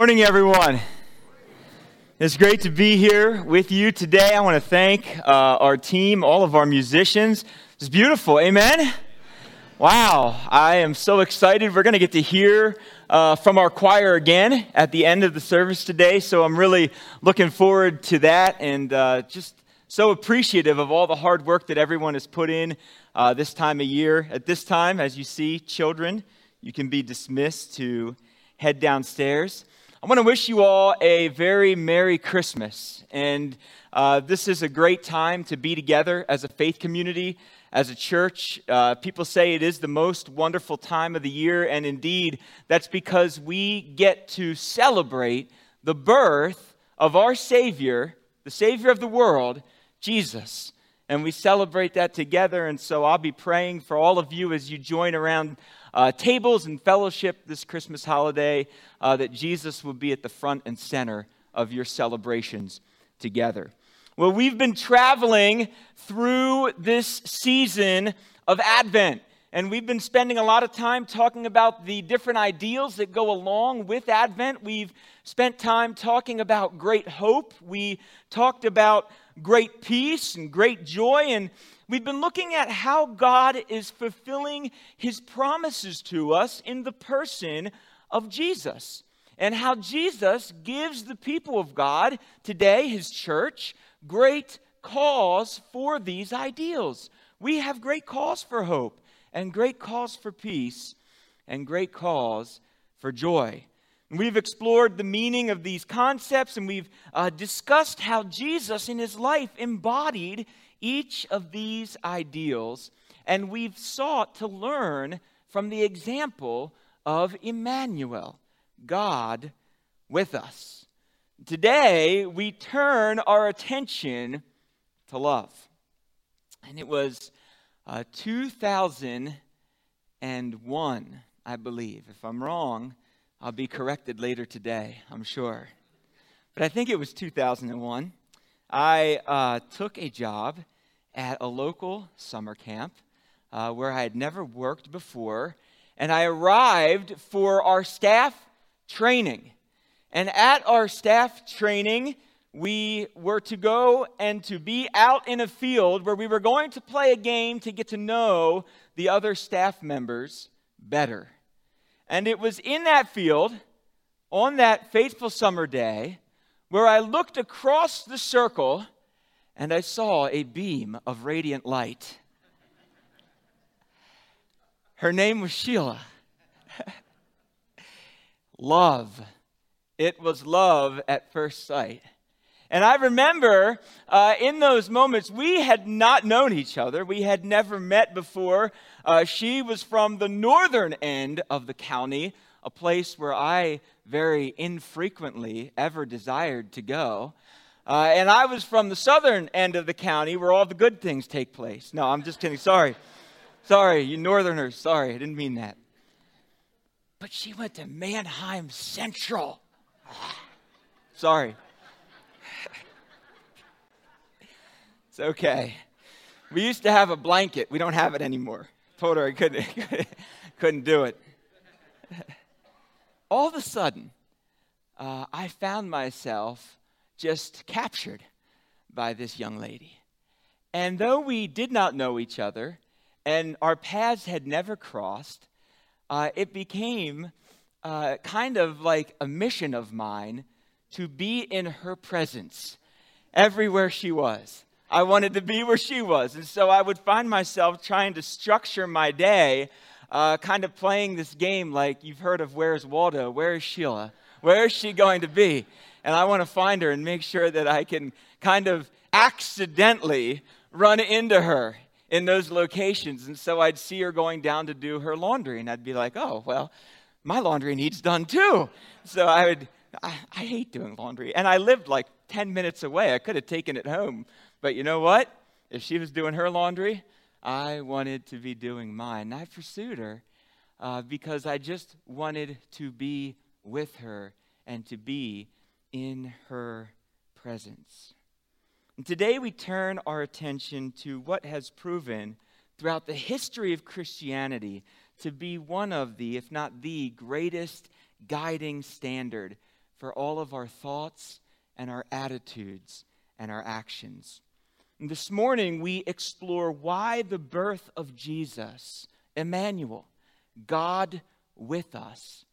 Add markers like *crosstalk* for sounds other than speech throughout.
Morning, everyone. It's great to be here with you today. I want to thank uh, our team, all of our musicians. It's beautiful. Amen. Wow, I am so excited. We're going to get to hear uh, from our choir again at the end of the service today. So I'm really looking forward to that and uh, just so appreciative of all the hard work that everyone has put in uh, this time of year. At this time, as you see, children, you can be dismissed to head downstairs. I want to wish you all a very Merry Christmas. And uh, this is a great time to be together as a faith community, as a church. Uh, people say it is the most wonderful time of the year. And indeed, that's because we get to celebrate the birth of our Savior, the Savior of the world, Jesus. And we celebrate that together. And so I'll be praying for all of you as you join around uh, tables and fellowship this Christmas holiday, uh, that Jesus will be at the front and center of your celebrations together. Well, we've been traveling through this season of Advent. And we've been spending a lot of time talking about the different ideals that go along with Advent. We've spent time talking about great hope. We talked about great peace and great joy. And We've been looking at how God is fulfilling his promises to us in the person of Jesus, and how Jesus gives the people of God today, his church, great cause for these ideals. We have great cause for hope, and great cause for peace, and great cause for joy. We've explored the meaning of these concepts and we've uh, discussed how Jesus in his life embodied each of these ideals, and we've sought to learn from the example of Emmanuel, God with us. Today, we turn our attention to love. And it was uh, 2001, I believe. If I'm wrong, I'll be corrected later today, I'm sure. But I think it was 2001. I uh, took a job at a local summer camp uh, where I had never worked before, and I arrived for our staff training. And at our staff training, we were to go and to be out in a field where we were going to play a game to get to know the other staff members better. And it was in that field, on that fateful summer day, where I looked across the circle and I saw a beam of radiant light. Her name was Sheila. *laughs* love. It was love at first sight. And I remember uh, in those moments, we had not known each other. We had never met before. Uh, she was from the northern end of the county, a place where I very infrequently ever desired to go. Uh, and I was from the southern end of the county where all the good things take place. No, I'm just kidding. Sorry. Sorry, you northerners. Sorry, I didn't mean that. But she went to Manheim Central. *sighs* Sorry. *sighs* it's okay. We used to have a blanket. We don't have it anymore. Told her I couldn't, *laughs* couldn't do it. *laughs* All of a sudden, uh, I found myself just captured by this young lady. And though we did not know each other and our paths had never crossed, uh, it became uh, kind of like a mission of mine to be in her presence everywhere she was. I wanted to be where she was. And so I would find myself trying to structure my day, uh, kind of playing this game like you've heard of Where's Waldo? Where is Sheila? Where is she going to be? and I want to find her and make sure that I can kind of accidentally run into her in those locations. And so I'd see her going down to do her laundry, and I'd be like, oh, well, my laundry needs done too. So I would, I, I hate doing laundry. And I lived like 10 minutes away. I could have taken it home. But you know what? If she was doing her laundry, I wanted to be doing mine. And I pursued her uh, because I just wanted to be with her and to be in her presence. And today we turn our attention to what has proven throughout the history of Christianity to be one of the, if not the greatest guiding standard for all of our thoughts and our attitudes and our actions. And this morning, we explore why the birth of Jesus, Emmanuel, God with us,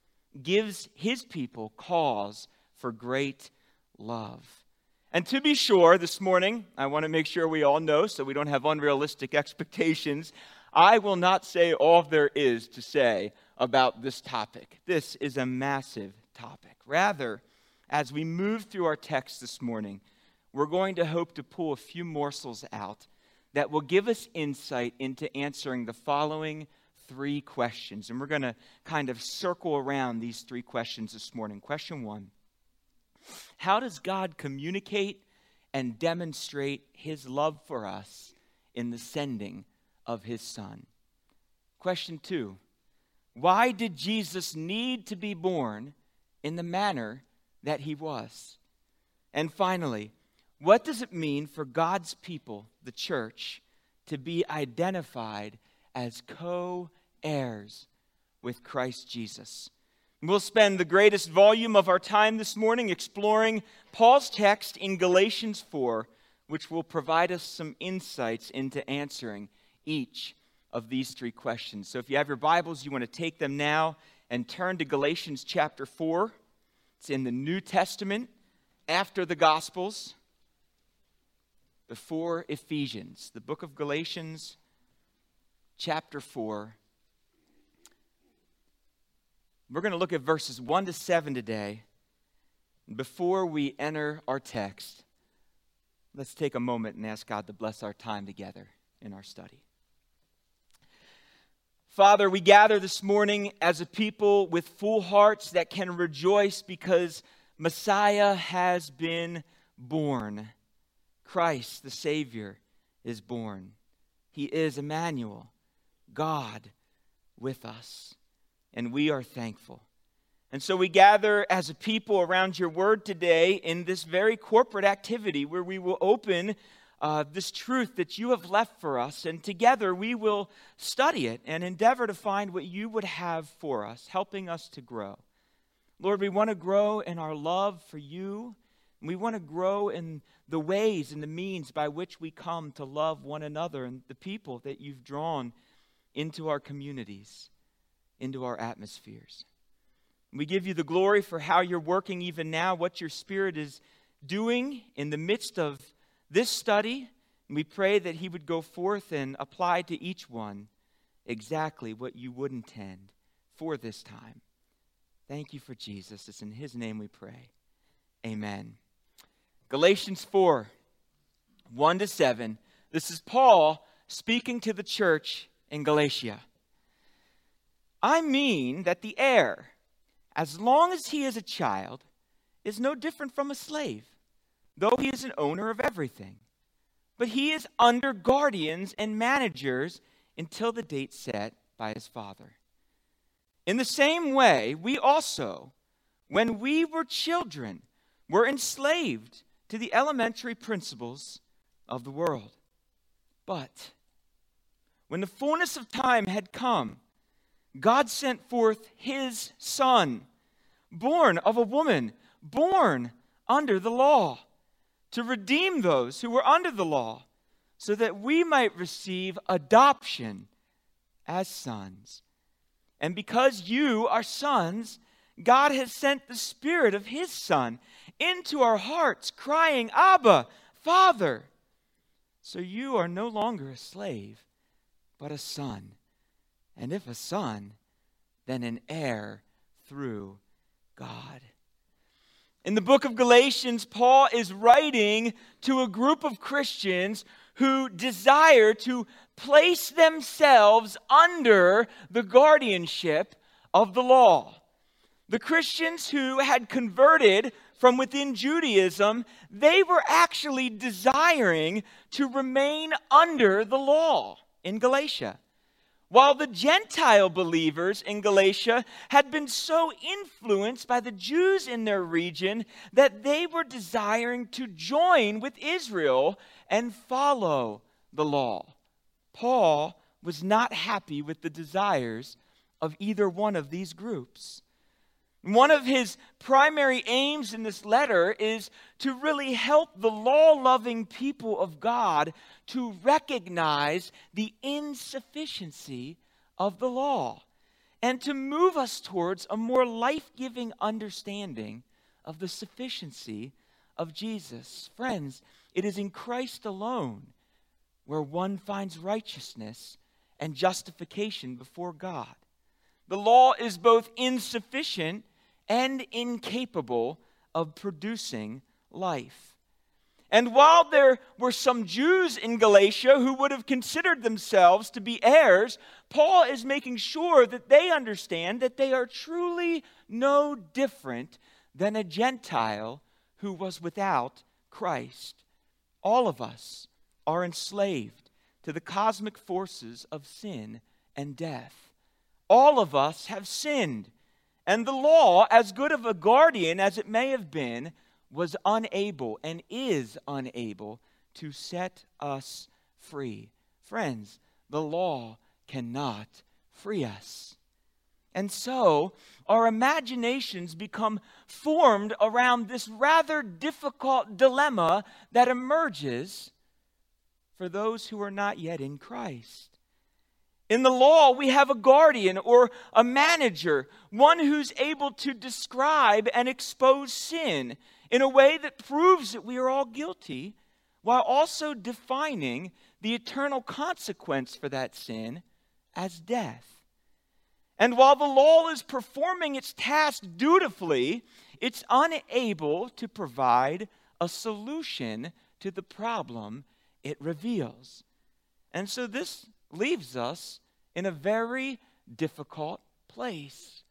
gives his people cause for great love. And to be sure, this morning, I want to make sure we all know so we don't have unrealistic expectations. I will not say all there is to say about this topic. This is a massive topic. Rather, as we move through our text this morning, we're going to hope to pull a few morsels out that will give us insight into answering the following three questions. And we're going to kind of circle around these three questions this morning. Question one How does God communicate and demonstrate his love for us in the sending of his Son? Question two Why did Jesus need to be born in the manner that he was? And finally, what does it mean for God's people, the church, to be identified as co heirs with Christ Jesus. We'll spend the greatest volume of our time this morning exploring Paul's text in Galatians 4, which will provide us some insights into answering each of these three questions. So if you have your Bibles, you want to take them now and turn to Galatians chapter 4. It's in the New Testament after the Gospels, before Ephesians. The book of Galatians, chapter 4 we're going to look at verses 1 to 7 today. Before we enter our text, let's take a moment and ask God to bless our time together in our study. Father, we gather this morning as a people with full hearts that can rejoice because Messiah has been born. Christ, the Savior, is born. He is Emmanuel, God with us and we are thankful. And so we gather as a people around your word today in this very corporate activity where we will open uh, this truth that you have left for us, and together we will study it and endeavor to find what you would have for us, helping us to grow. Lord, we want to grow in our love for you. We want to grow in the ways and the means by which we come to love one another and the people that you've drawn into our communities into our atmospheres. We give you the glory for how you're working even now, what your Spirit is doing in the midst of this study. And we pray that He would go forth and apply to each one exactly what you would intend for this time. Thank you for Jesus. It's in His name we pray. Amen. Galatians 4 1 to 7. This is Paul speaking to the church in Galatia. I mean that the heir, as long as he is a child, is no different from a slave, though he is an owner of everything. But he is under guardians and managers until the date set by his father. In the same way, we also, when we were children, were enslaved to the elementary principles of the world. But when the fullness of time had come, God sent forth his son, born of a woman, born under the law, to redeem those who were under the law, so that we might receive adoption as sons. And because you are sons, God has sent the Spirit of His Son into our hearts, crying, Abba, Father. So you are no longer a slave, but a son and if a son, then an heir through God. In the book of Galatians, Paul is writing to a group of Christians who desire to place themselves under the guardianship of the law. The Christians who had converted from within Judaism, they were actually desiring to remain under the law in Galatia. While the Gentile believers in Galatia had been so influenced by the Jews in their region that they were desiring to join with Israel and follow the law. Paul was not happy with the desires of either one of these groups. One of his primary aims in this letter is to really help the law loving people of God to recognize the insufficiency of the law and to move us towards a more life giving understanding of the sufficiency of Jesus. Friends, it is in Christ alone where one finds righteousness and justification before God. The law is both insufficient and incapable of producing life. And while there were some Jews in Galatia who would have considered themselves to be heirs, Paul is making sure that they understand that they are truly no different than a Gentile who was without Christ. All of us are enslaved to the cosmic forces of sin and death. All of us have sinned and the law, as good of a guardian as it may have been, was unable and is unable to set us free. Friends, the law cannot free us. And so, our imaginations become formed around this rather difficult dilemma that emerges for those who are not yet in Christ. In the law, we have a guardian or a manager, one who's able to describe and expose sin in a way that proves that we are all guilty, while also defining the eternal consequence for that sin as death. And while the law is performing its task dutifully, it's unable to provide a solution to the problem it reveals. And so this leaves us in a very difficult place.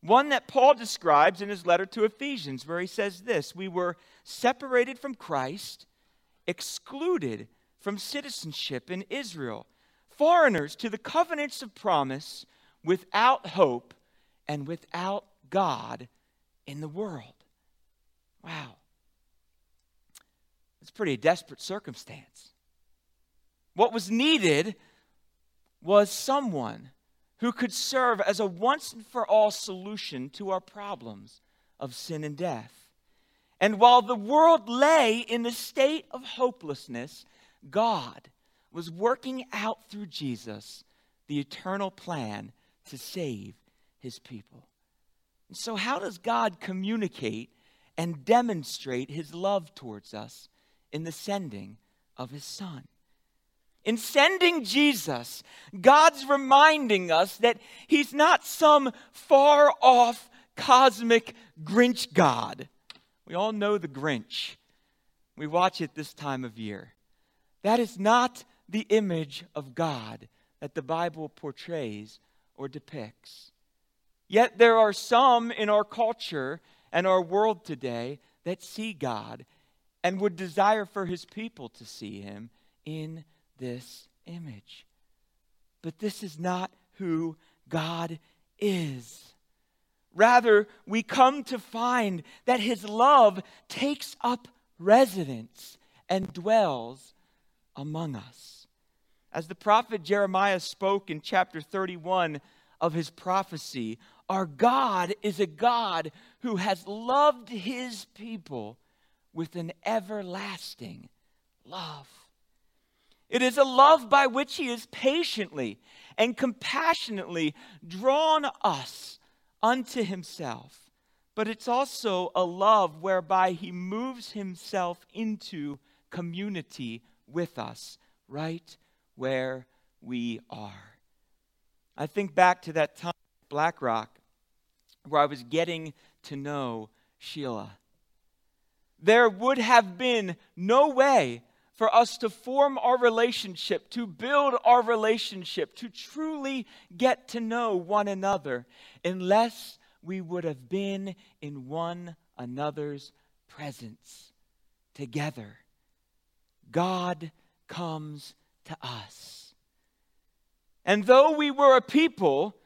One that Paul describes in his letter to Ephesians, where he says this We were separated from Christ, excluded from citizenship in Israel, foreigners to the covenants of promise, without hope and without God in the world. Wow. It's a pretty desperate circumstance. What was needed was someone who could serve as a once and for all solution to our problems of sin and death. And while the world lay in the state of hopelessness, God was working out through Jesus the eternal plan to save his people. And so, how does God communicate and demonstrate his love towards us in the sending of his Son? In sending Jesus, God's reminding us that He's not some far off cosmic Grinch God. We all know the Grinch. We watch it this time of year. That is not the image of God that the Bible portrays or depicts. Yet there are some in our culture and our world today that see God and would desire for His people to see Him in this image. But this is not who God is. Rather, we come to find that his love takes up residence and dwells among us. As the prophet Jeremiah spoke in chapter 31 of his prophecy, our God is a God who has loved his people with an everlasting love. It is a love by which He is patiently and compassionately drawn us unto Himself. But it's also a love whereby He moves Himself into community with us, right where we are. I think back to that time at Black Rock where I was getting to know Sheila. There would have been no way for us to form our relationship, to build our relationship, to truly get to know one another, unless we would have been in one another's presence together. God comes to us. And though we were a people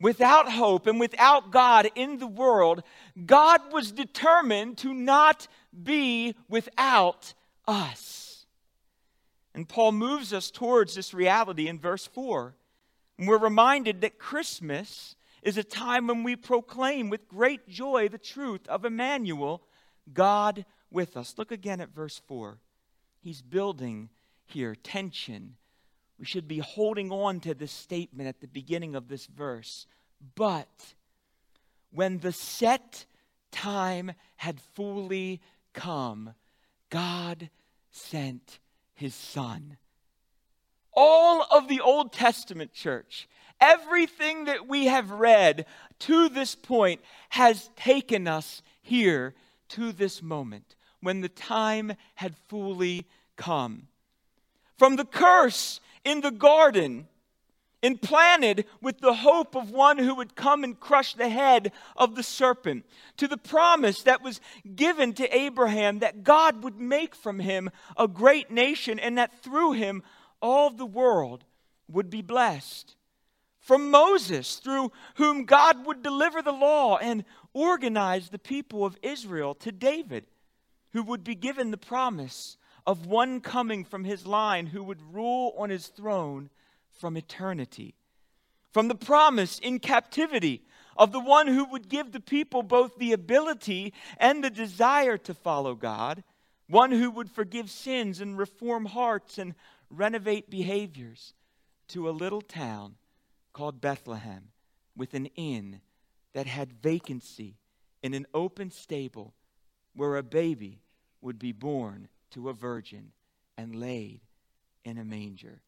without hope and without God in the world, God was determined to not be without us. And Paul moves us towards this reality in verse 4. And we're reminded that Christmas is a time when we proclaim with great joy the truth of Emmanuel, God with us. Look again at verse 4. He's building here tension. We should be holding on to this statement at the beginning of this verse. But when the set time had fully come, God sent his son. All of the Old Testament church, everything that we have read to this point has taken us here to this moment when the time had fully come. From the curse in the garden, implanted with the hope of one who would come and crush the head of the serpent, to the promise that was given to Abraham that God would make from him a great nation and that through him all the world would be blessed. From Moses, through whom God would deliver the law and organize the people of Israel, to David, who would be given the promise of one coming from his line who would rule on his throne from eternity. From the promise in captivity of the one who would give the people both the ability and the desire to follow God, one who would forgive sins and reform hearts and renovate behaviors, to a little town called Bethlehem with an inn that had vacancy in an open stable where a baby would be born to a virgin and laid in a manger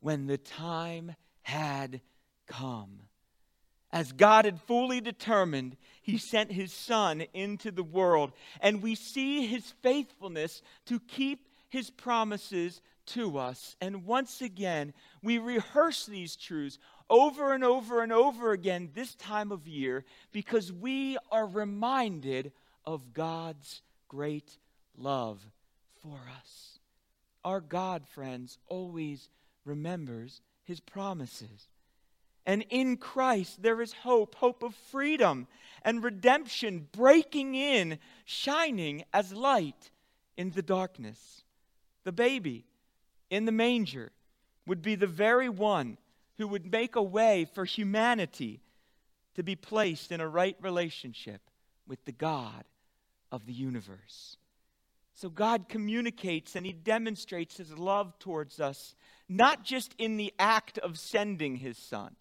when the time had come. As God had fully determined, He sent His Son into the world, and we see His faithfulness to keep His promises to us. And once again, we rehearse these truths over and over and over again this time of year because we are reminded of God's great love for us. Our God, friends, always remembers his promises. And in Christ, there is hope hope of freedom and redemption breaking in, shining as light in the darkness. The baby in the manger would be the very one who would make a way for humanity to be placed in a right relationship with the God of the universe. So God communicates and He demonstrates His love towards us, not just in the act of sending His Son.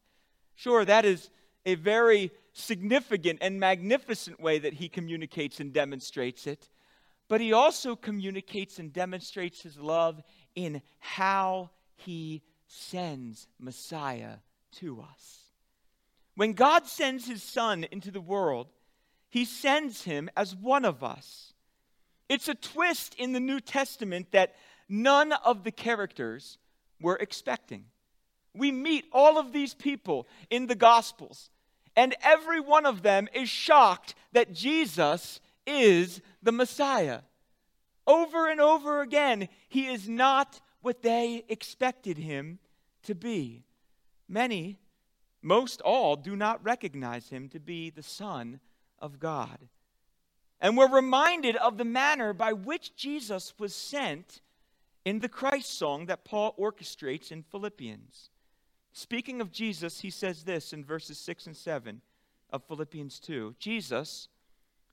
Sure, that is a very significant and magnificent way that He communicates and demonstrates it, but He also communicates and demonstrates His love in how He sends Messiah to us. When God sends His Son into the world, He sends Him as one of us. It's a twist in the New Testament that none of the characters were expecting. We meet all of these people in the Gospels, and every one of them is shocked that Jesus is the Messiah. Over and over again, he is not what they expected him to be. Many, most all, do not recognize him to be the Son of God. And we're reminded of the manner by which Jesus was sent in the Christ song that Paul orchestrates in Philippians. Speaking of Jesus, he says this in verses 6 and 7 of Philippians 2 Jesus,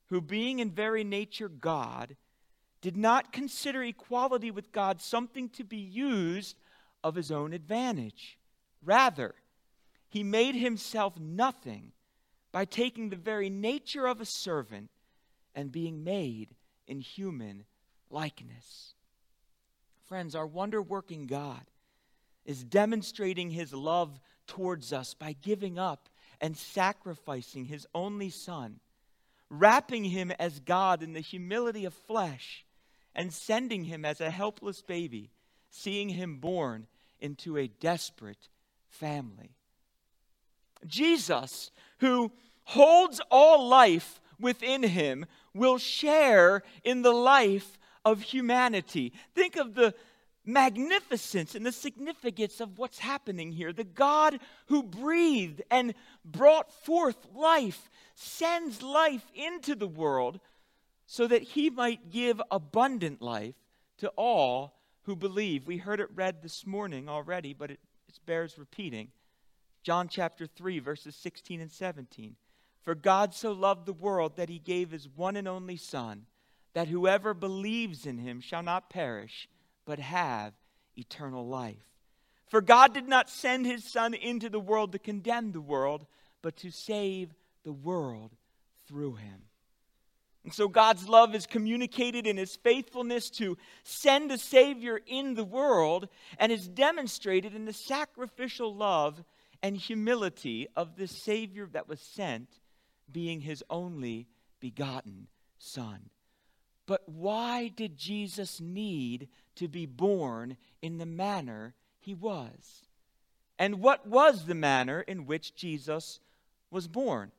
who being in very nature God, did not consider equality with God something to be used of his own advantage. Rather, he made himself nothing by taking the very nature of a servant and being made in human likeness. Friends, our wonder working God is demonstrating his love towards us by giving up and sacrificing his only Son, wrapping him as God in the humility of flesh, and sending him as a helpless baby, seeing him born into a desperate family. Jesus, who holds all life within him, will share in the life of humanity. Think of the magnificence and the significance of what's happening here. The God who breathed and brought forth life sends life into the world so that he might give abundant life to all who believe. We heard it read this morning already, but it, it bears repeating. John chapter 3, verses 16 and 17. For God so loved the world that he gave his one and only Son, that whoever believes in him shall not perish, but have eternal life. For God did not send his Son into the world to condemn the world, but to save the world through him. And so God's love is communicated in his faithfulness to send a Savior in the world and is demonstrated in the sacrificial love and humility of the Savior that was sent, being his only begotten Son. But why did Jesus need to be born in the manner he was? And what was the manner in which Jesus was born?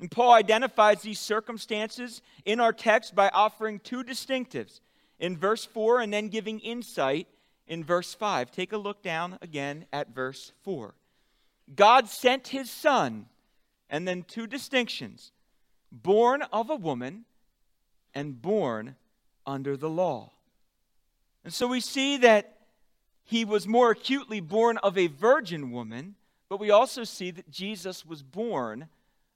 And Paul identifies these circumstances in our text by offering two distinctives in verse 4 and then giving insight in verse 5. Take a look down again at verse 4. God sent his son, and then two distinctions born of a woman and born under the law. And so we see that he was more acutely born of a virgin woman, but we also see that Jesus was born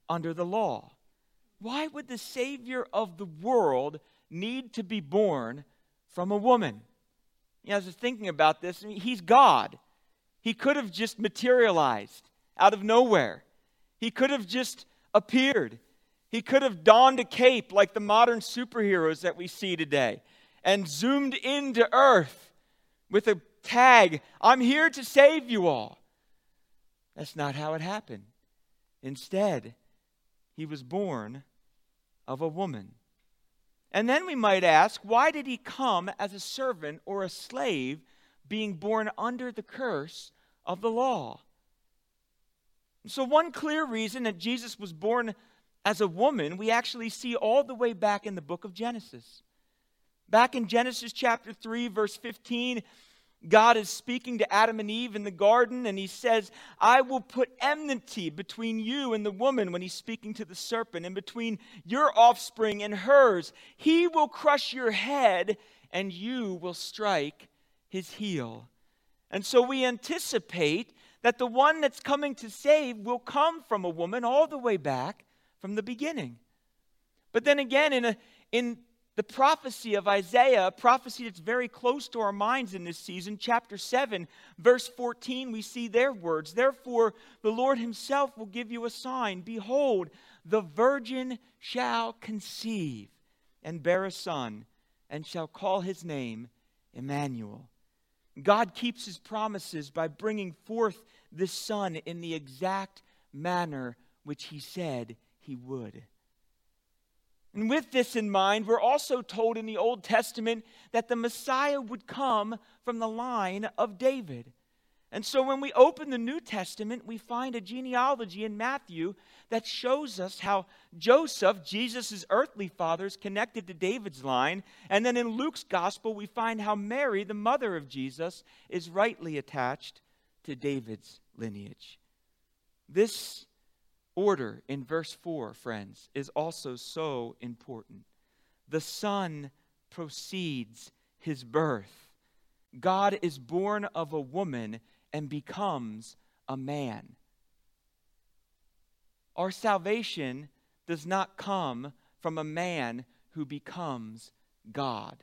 under the law. Why would the Savior of the world need to be born from a woman? You know, I was thinking about this. I mean, he's God. He could have just materialized out of nowhere. He could have just appeared. He could have donned a cape like the modern superheroes that we see today and zoomed into Earth with a tag I'm here to save you all. That's not how it happened. Instead, he was born of a woman. And then we might ask, why did he come as a servant or a slave, being born under the curse of the law? So, one clear reason that Jesus was born as a woman, we actually see all the way back in the book of Genesis. Back in Genesis chapter 3, verse 15, God is speaking to Adam and Eve in the garden, and he says, I will put enmity between you and the woman when he's speaking to the serpent, and between your offspring and hers. He will crush your head, and you will strike his heel. And so we anticipate that the one that's coming to save will come from a woman all the way back from the beginning. But then again, in, a, in the prophecy of Isaiah, a prophecy that's very close to our minds in this season, chapter 7, verse 14, we see their words. Therefore, the Lord himself will give you a sign. Behold, the virgin shall conceive and bear a son, and shall call his name Emmanuel. God keeps his promises by bringing forth this son in the exact manner which he said he would. And with this in mind, we're also told in the Old Testament that the Messiah would come from the line of David. And so when we open the New Testament, we find a genealogy in Matthew that shows us how Joseph, Jesus' earthly father, is connected to David's line. And then in Luke's gospel, we find how Mary, the mother of Jesus, is rightly attached to David's lineage. This order in verse 4, friends, is also so important. The Son proceeds his birth. God is born of a woman and becomes a man. Our salvation does not come from a man who becomes God.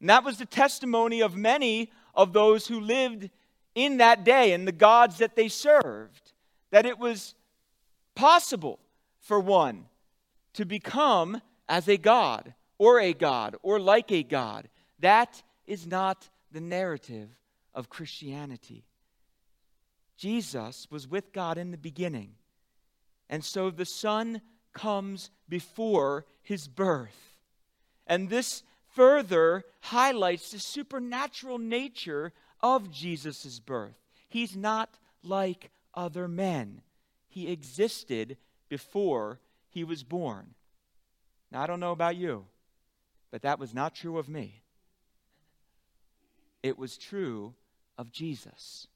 And that was the testimony of many of those who lived in that day and the gods that they served that it was possible for one to become as a God or a God or like a God. That is not the narrative of Christianity. Jesus was with God in the beginning. And so the Son comes before his birth. And this further highlights the supernatural nature of Jesus' birth. He's not like other men. He existed before he was born. Now, I don't know about you, but that was not true of me. It was true of Jesus.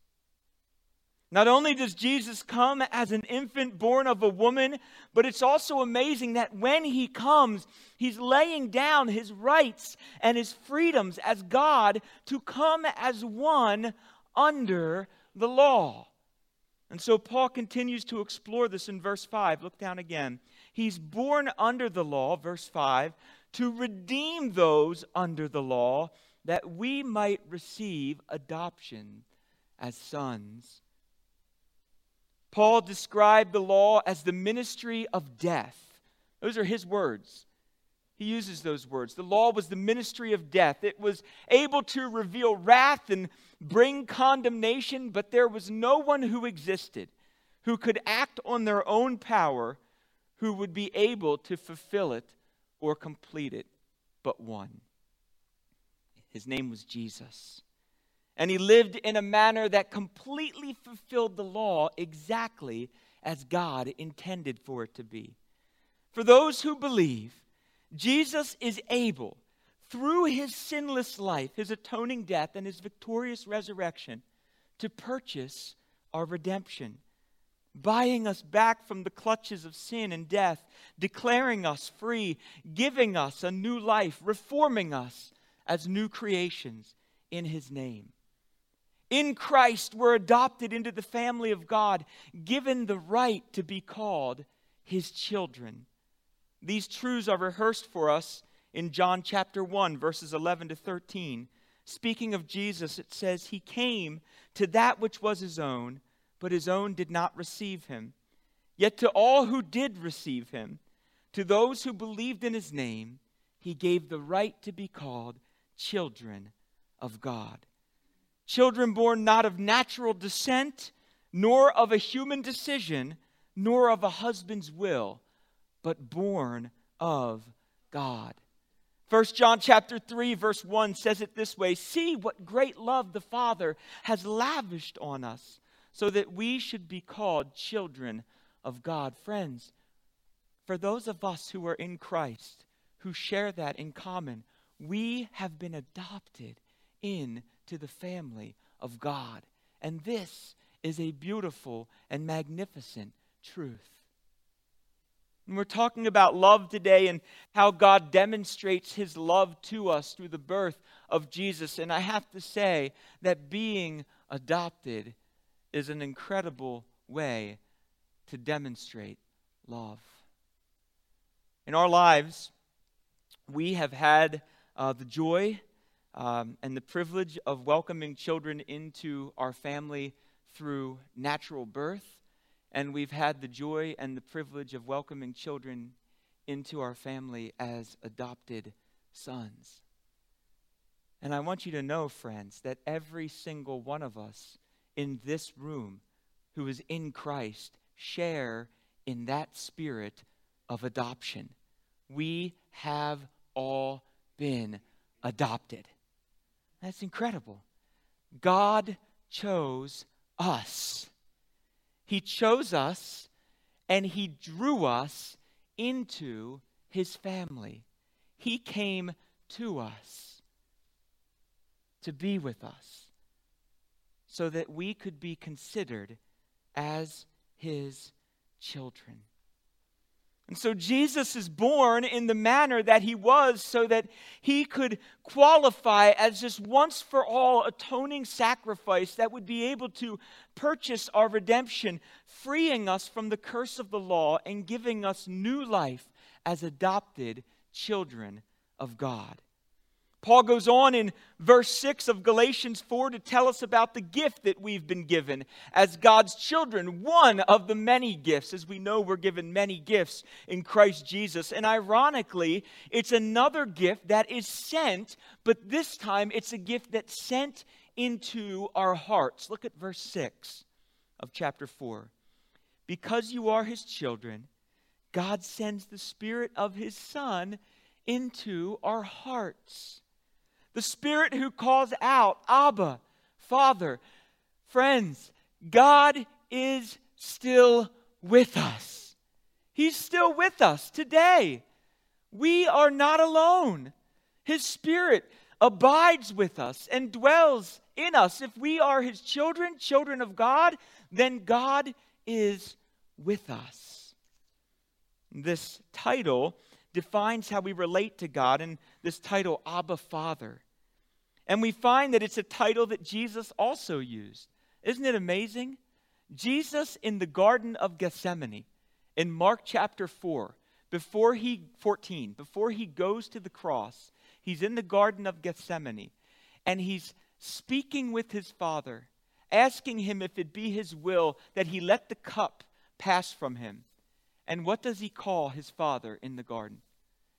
Not only does Jesus come as an infant born of a woman, but it's also amazing that when he comes, he's laying down his rights and his freedoms as God to come as one under the law. And so Paul continues to explore this in verse 5. Look down again. He's born under the law, verse 5, to redeem those under the law that we might receive adoption as sons. Paul described the law as the ministry of death. Those are his words. He uses those words. The law was the ministry of death. It was able to reveal wrath and bring condemnation, but there was no one who existed who could act on their own power who would be able to fulfill it or complete it but one. His name was Jesus. And he lived in a manner that completely fulfilled the law exactly as God intended for it to be. For those who believe, Jesus is able, through his sinless life, his atoning death, and his victorious resurrection, to purchase our redemption, buying us back from the clutches of sin and death, declaring us free, giving us a new life, reforming us as new creations in his name. In Christ, we're adopted into the family of God, given the right to be called his children. These truths are rehearsed for us in John chapter 1, verses 11 to 13. Speaking of Jesus, it says, He came to that which was His own, but His own did not receive Him. Yet to all who did receive Him, to those who believed in His name, He gave the right to be called children of God. Children born not of natural descent, nor of a human decision, nor of a husband's will but born of God. 1 John chapter 3 verse 1 says it this way, "See what great love the Father has lavished on us, so that we should be called children of God." Friends, for those of us who are in Christ, who share that in common, we have been adopted into the family of God. And this is a beautiful and magnificent truth. And we're talking about love today and how God demonstrates his love to us through the birth of Jesus. And I have to say that being adopted is an incredible way to demonstrate love. In our lives, we have had uh, the joy um, and the privilege of welcoming children into our family through natural birth and we've had the joy and the privilege of welcoming children into our family as adopted sons. And I want you to know, friends, that every single one of us in this room who is in Christ share in that spirit of adoption. We have all been adopted. That's incredible. God chose us. He chose us and He drew us into His family. He came to us to be with us so that we could be considered as His children. And so Jesus is born in the manner that he was so that he could qualify as this once for all atoning sacrifice that would be able to purchase our redemption, freeing us from the curse of the law and giving us new life as adopted children of God. Paul goes on in verse 6 of Galatians 4 to tell us about the gift that we've been given as God's children, one of the many gifts. As we know, we're given many gifts in Christ Jesus. And ironically, it's another gift that is sent, but this time it's a gift that's sent into our hearts. Look at verse 6 of chapter 4. Because you are his children, God sends the Spirit of his Son into our hearts the Spirit who calls out, Abba, Father. Friends, God is still with us. He's still with us today. We are not alone. His Spirit abides with us and dwells in us. If we are His children, children of God, then God is with us. This title defines how we relate to God and this title, Abba Father. And we find that it's a title that Jesus also used. Isn't it amazing? Jesus in the Garden of Gethsemane in Mark chapter 4, before he 14, before he goes to the cross, he's in the Garden of Gethsemane and he's speaking with his father, asking him if it be his will that he let the cup pass from him. And what does he call his father in the garden?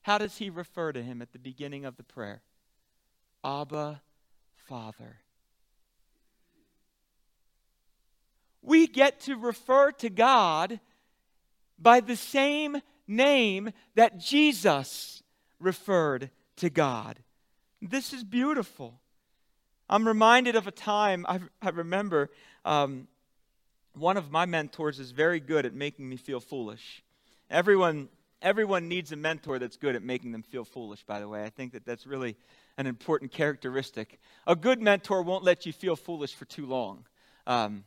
How does he refer to him at the beginning of the prayer? Abba, Father. We get to refer to God by the same name that Jesus referred to God. This is beautiful. I'm reminded of a time, I, I remember um, one of my mentors is very good at making me feel foolish. Everyone, everyone needs a mentor that's good at making them feel foolish, by the way. I think that that's really an important characteristic. A good mentor won't let you feel foolish for too long. Um,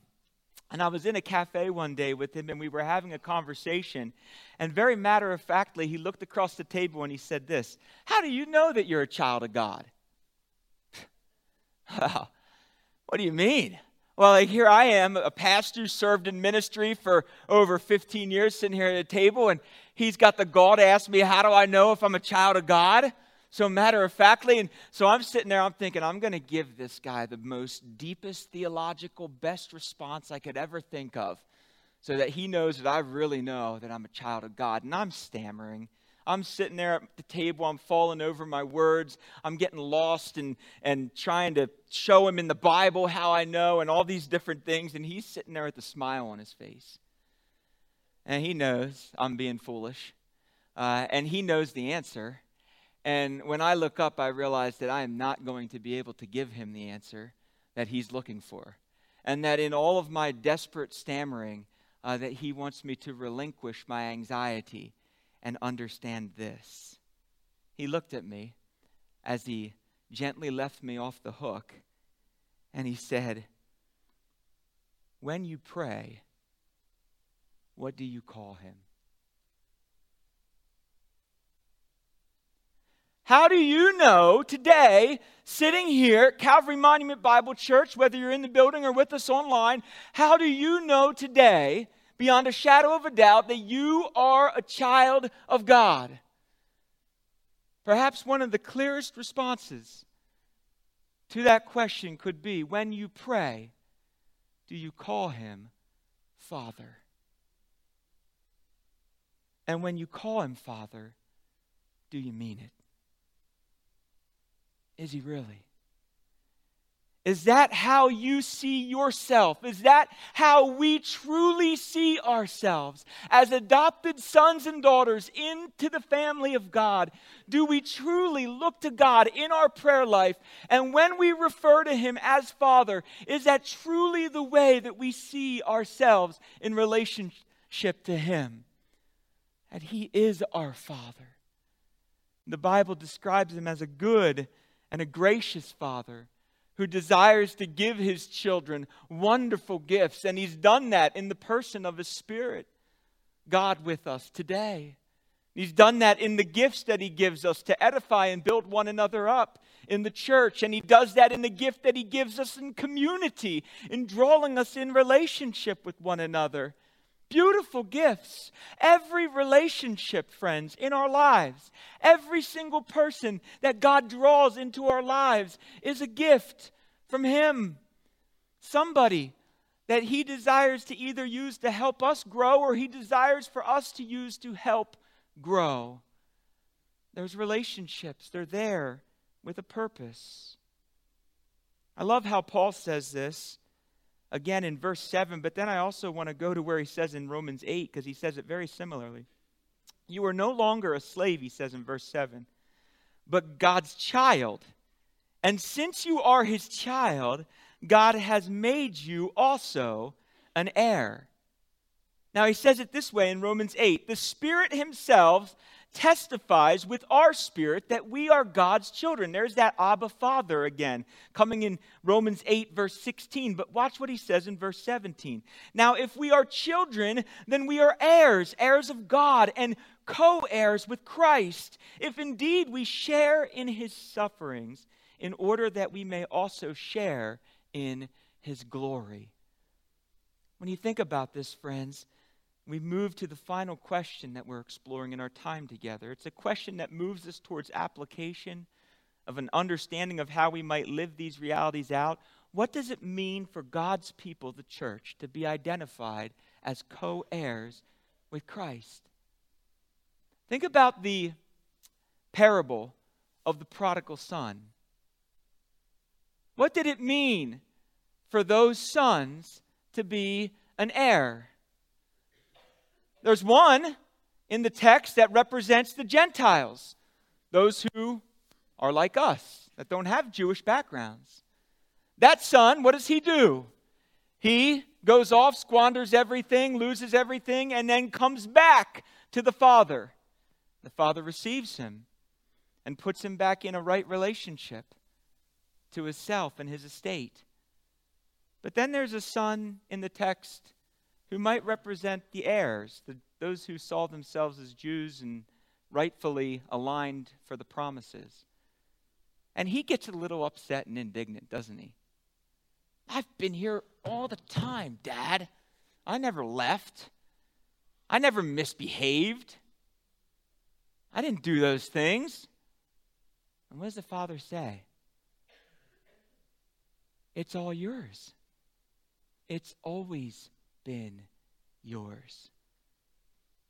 and I was in a cafe one day with him, and we were having a conversation. And very matter of factly, he looked across the table and he said, This How do you know that you're a child of God? *laughs* Well, what do you mean? Well, like here I am, a pastor served in ministry for over 15 years, sitting here at a table, and he's got the gall to ask me, How do I know if I'm a child of God? So, matter of factly, and so I'm sitting there, I'm thinking, I'm going to give this guy the most deepest theological, best response I could ever think of so that he knows that I really know that I'm a child of God. And I'm stammering. I'm sitting there at the table, I'm falling over my words, I'm getting lost and, and trying to show him in the Bible how I know and all these different things. And he's sitting there with a smile on his face. And he knows I'm being foolish. Uh, and he knows the answer. And when I look up, I realize that I am not going to be able to give him the answer that he's looking for. And that in all of my desperate stammering, uh, that he wants me to relinquish my anxiety and understand this. He looked at me as he gently left me off the hook and he said, When you pray, what do you call him? How do you know today, sitting here at Calvary Monument Bible Church, whether you're in the building or with us online, how do you know today, beyond a shadow of a doubt, that you are a child of God? Perhaps one of the clearest responses to that question could be when you pray, do you call him Father? And when you call him Father, do you mean it? Is he really? Is that how you see yourself? Is that how we truly see ourselves as adopted sons and daughters into the family of God? Do we truly look to God in our prayer life? And when we refer to Him as Father, is that truly the way that we see ourselves in relationship to Him? That He is our Father. The Bible describes Him as a good and a gracious Father who desires to give his children wonderful gifts. And he's done that in the person of his Spirit, God with us today. He's done that in the gifts that he gives us to edify and build one another up in the church. And he does that in the gift that he gives us in community, in drawing us in relationship with one another. Beautiful gifts. Every relationship, friends, in our lives, every single person that God draws into our lives is a gift from Him. Somebody that He desires to either use to help us grow or He desires for us to use to help grow. There's relationships, they're there with a purpose. I love how Paul says this again in verse 7, but then I also want to go to where he says in Romans 8, because he says it very similarly. You are no longer a slave, he says in verse 7, but God's child. And since you are his child, God has made you also an heir. Now he says it this way in Romans 8 the Spirit himself testifies with our spirit that we are God's children. There's that Abba Father again, coming in Romans 8, verse 16. But watch what he says in verse 17. Now, if we are children, then we are heirs, heirs of God, and co heirs with Christ, if indeed we share in his sufferings, in order that we may also share in his glory. When you think about this, friends, we move to the final question that we're exploring in our time together. It's a question that moves us towards application of an understanding of how we might live these realities out. What does it mean for God's people, the church, to be identified as co heirs with Christ? Think about the parable of the prodigal son. What did it mean for those sons to be an heir? There's one in the text that represents the Gentiles, those who are like us, that don't have Jewish backgrounds. That son, what does he do? He goes off, squanders everything, loses everything, and then comes back to the father. The father receives him and puts him back in a right relationship to himself and his estate. But then there's a son in the text who might represent the heirs, the, those who saw themselves as Jews and rightfully aligned for the promises. And he gets a little upset and indignant, doesn't he? I've been here all the time, Dad. I never left. I never misbehaved. I didn't do those things. And what does the father say? It's all yours. It's always been yours.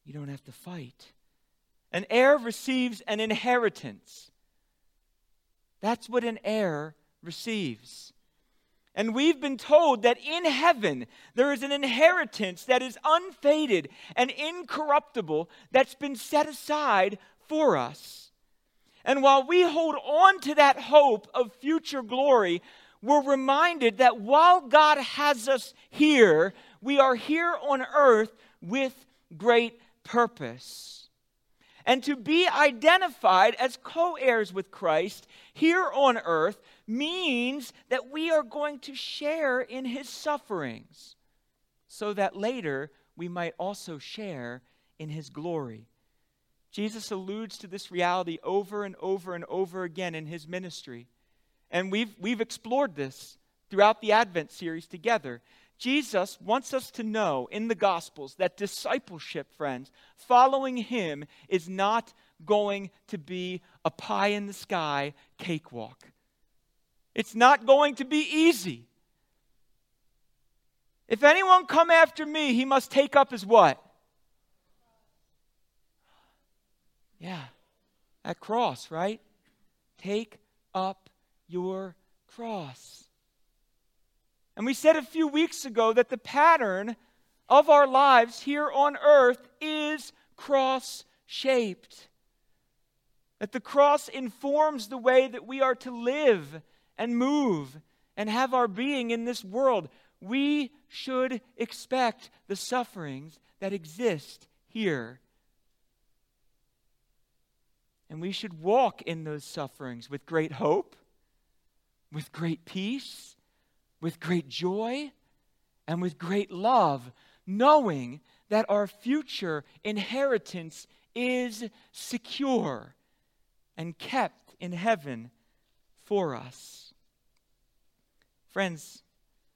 You don't have to fight. An heir receives an inheritance. That's what an heir receives. And we've been told that in heaven there is an inheritance that is unfaded and incorruptible that's been set aside for us. And while we hold on to that hope of future glory, we're reminded that while God has us here, we are here on earth with great purpose. And to be identified as co heirs with Christ here on earth means that we are going to share in his sufferings, so that later we might also share in his glory. Jesus alludes to this reality over and over and over again in his ministry. And we've, we've explored this throughout the Advent series together. Jesus wants us to know in the Gospels that discipleship, friends, following him is not going to be a pie in the sky cakewalk. It's not going to be easy. If anyone come after me, he must take up his what? Yeah, that cross, right? Take up your cross. And we said a few weeks ago that the pattern of our lives here on earth is cross shaped. That the cross informs the way that we are to live and move and have our being in this world. We should expect the sufferings that exist here and we should walk in those sufferings with great hope, with great peace, with great joy, and with great love, knowing that our future inheritance is secure and kept in heaven for us. Friends,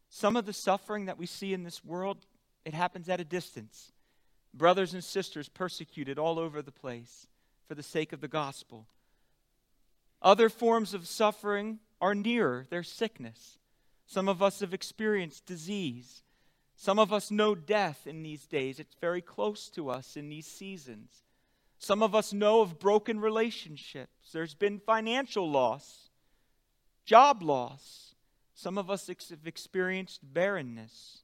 some of the suffering that we see in this world, it happens at a distance. Brothers and sisters persecuted all over the place for the sake of the gospel. Other forms of suffering are nearer, their sickness. Some of us have experienced disease. Some of us know death in these days. It's very close to us in these seasons. Some of us know of broken relationships. There's been financial loss, job loss. Some of us ex- have experienced barrenness.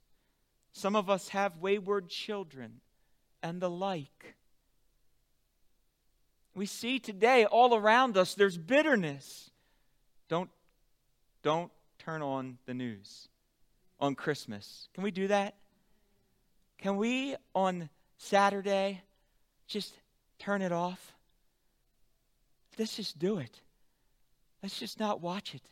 Some of us have wayward children and the like. We see today all around us there's bitterness. Don't don't turn on the news on Christmas. Can we do that? Can we on Saturday just turn it off? Let's just do it. Let's just not watch it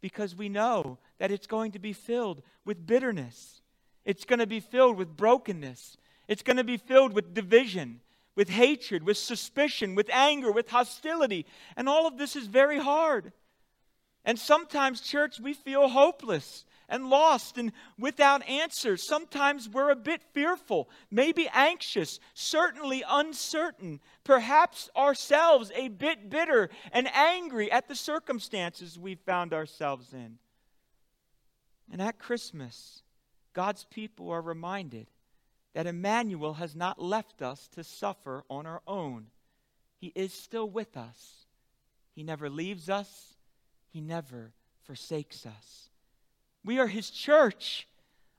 because we know that it's going to be filled with bitterness. It's going to be filled with brokenness. It's going to be filled with division with hatred, with suspicion, with anger, with hostility. And all of this is very hard. And sometimes, church, we feel hopeless and lost and without answers. Sometimes we're a bit fearful, maybe anxious, certainly uncertain, perhaps ourselves a bit bitter and angry at the circumstances we found ourselves in. And at Christmas, God's people are reminded that Emmanuel has not left us to suffer on our own. He is still with us. He never leaves us, He never forsakes us. We are His church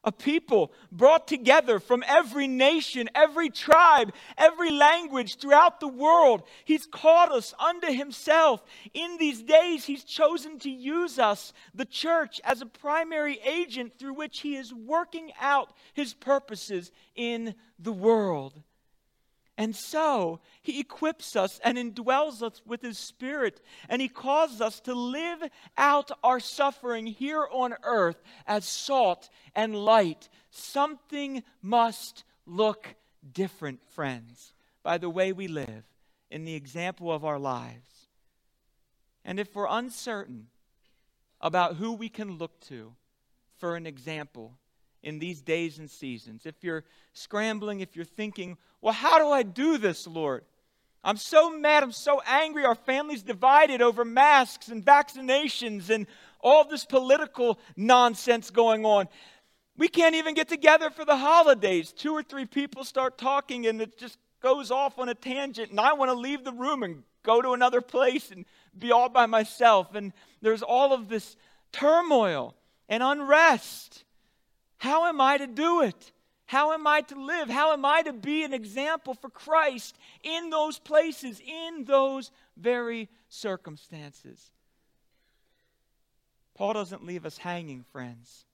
a people brought together from every nation, every tribe, every language throughout the world. He's called us unto Himself. In these days, He's chosen to use us, the church, as a primary agent through which He is working out His purposes in the world. And so he equips us and indwells us with his spirit, and he causes us to live out our suffering here on earth as salt and light. Something must look different, friends, by the way we live, in the example of our lives. And if we're uncertain about who we can look to for an example, in these days and seasons. If you're scrambling, if you're thinking, well, how do I do this, Lord? I'm so mad, I'm so angry. Our family's divided over masks and vaccinations and all this political nonsense going on. We can't even get together for the holidays. Two or three people start talking and it just goes off on a tangent, and I want to leave the room and go to another place and be all by myself. And there's all of this turmoil and unrest. How am I to do it? How am I to live? How am I to be an example for Christ in those places, in those very circumstances? Paul doesn't leave us hanging, friends.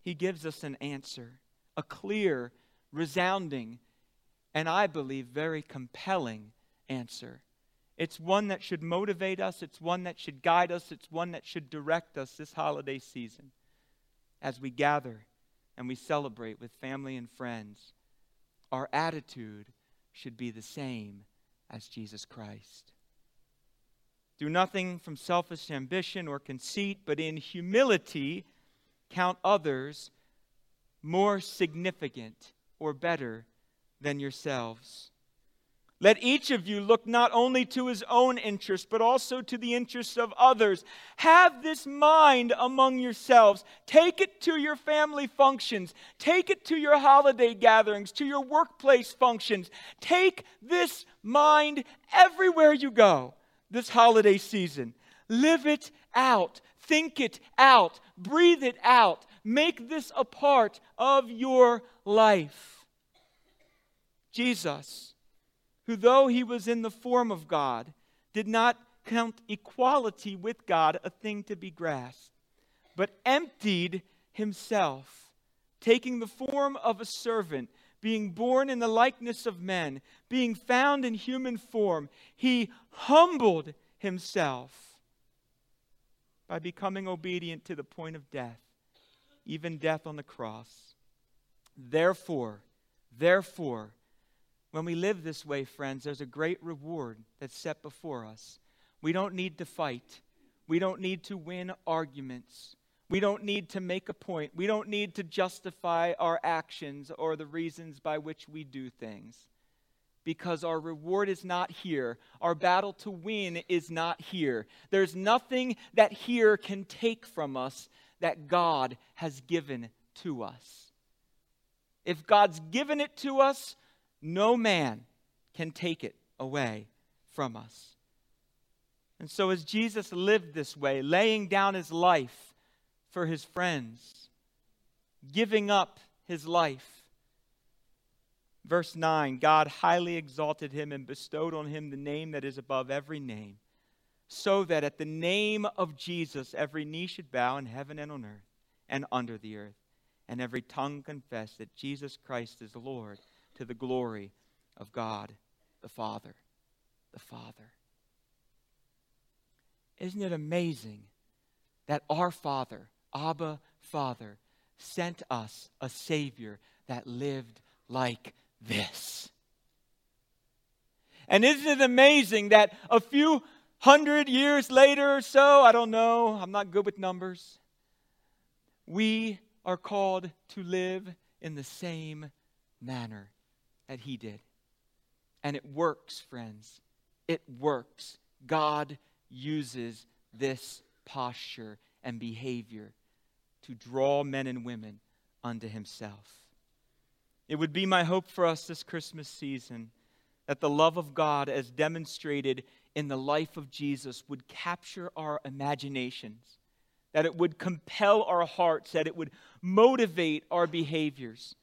He gives us an answer, a clear, resounding, and I believe very compelling answer. It's one that should motivate us, it's one that should guide us, it's one that should direct us this holiday season as we gather and we celebrate with family and friends, our attitude should be the same as Jesus Christ. Do nothing from selfish ambition or conceit, but in humility count others more significant or better than yourselves. Let each of you look not only to his own interest, but also to the interests of others. Have this mind among yourselves. Take it to your family functions. Take it to your holiday gatherings, to your workplace functions. Take this mind everywhere you go this holiday season. Live it out. Think it out. Breathe it out. Make this a part of your life. Jesus who, though he was in the form of God, did not count equality with God a thing to be grasped, but emptied himself, taking the form of a servant, being born in the likeness of men, being found in human form, he humbled himself by becoming obedient to the point of death, even death on the cross. Therefore, therefore, when we live this way, friends, there's a great reward that's set before us. We don't need to fight. We don't need to win arguments. We don't need to make a point. We don't need to justify our actions or the reasons by which we do things. Because our reward is not here. Our battle to win is not here. There's nothing that here can take from us that God has given to us. If God's given it to us, no man can take it away from us. And so, as Jesus lived this way, laying down his life for his friends, giving up his life, verse 9 God highly exalted him and bestowed on him the name that is above every name, so that at the name of Jesus every knee should bow in heaven and on earth and under the earth, and every tongue confess that Jesus Christ is Lord to the glory of God the Father. The Father. Isn't it amazing that our Father, Abba Father, sent us a Savior that lived like this? And isn't it amazing that a few hundred years later or so, I don't know, I'm not good with numbers, we are called to live in the same manner that he did. And it works, friends. It works. God uses this posture and behavior to draw men and women unto himself. It would be my hope for us this Christmas season that the love of God, as demonstrated in the life of Jesus, would capture our imaginations, that it would compel our hearts, that it would motivate our behaviors,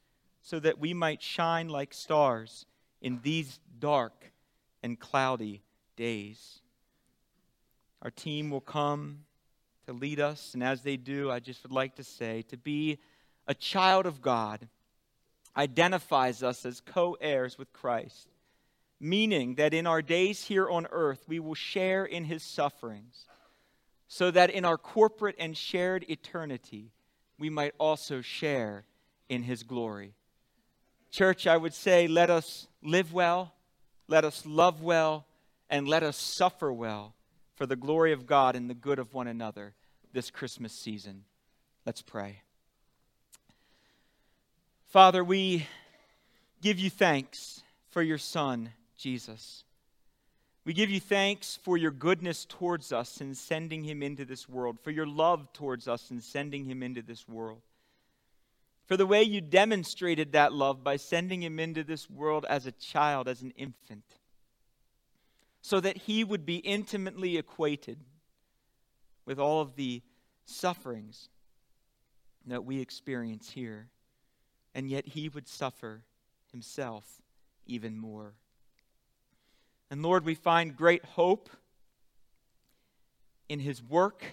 so that we might shine like stars in these dark and cloudy days. Our team will come to lead us, and as they do, I just would like to say to be a child of God identifies us as co heirs with Christ, meaning that in our days here on earth, we will share in his sufferings, so that in our corporate and shared eternity, we might also share in his glory. Church, I would say, let us live well, let us love well, and let us suffer well for the glory of God and the good of one another this Christmas season. Let's pray. Father, we give you thanks for your Son, Jesus. We give you thanks for your goodness towards us in sending him into this world, for your love towards us in sending him into this world, for the way you demonstrated that love by sending him into this world as a child, as an infant, so that he would be intimately acquainted with all of the sufferings that we experience here and yet he would suffer himself even more. And Lord, we find great hope in his work.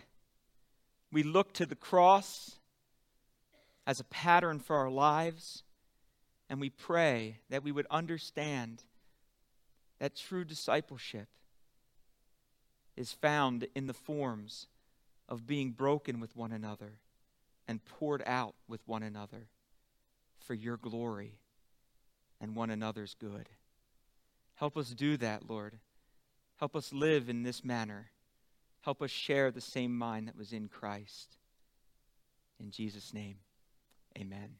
We look to the cross as a pattern for our lives, and we pray that we would understand that true discipleship is found in the forms of being broken with one another and poured out with one another for your glory and one another's good. Help us do that, Lord. Help us live in this manner. Help us share the same mind that was in Christ. In Jesus' name, amen.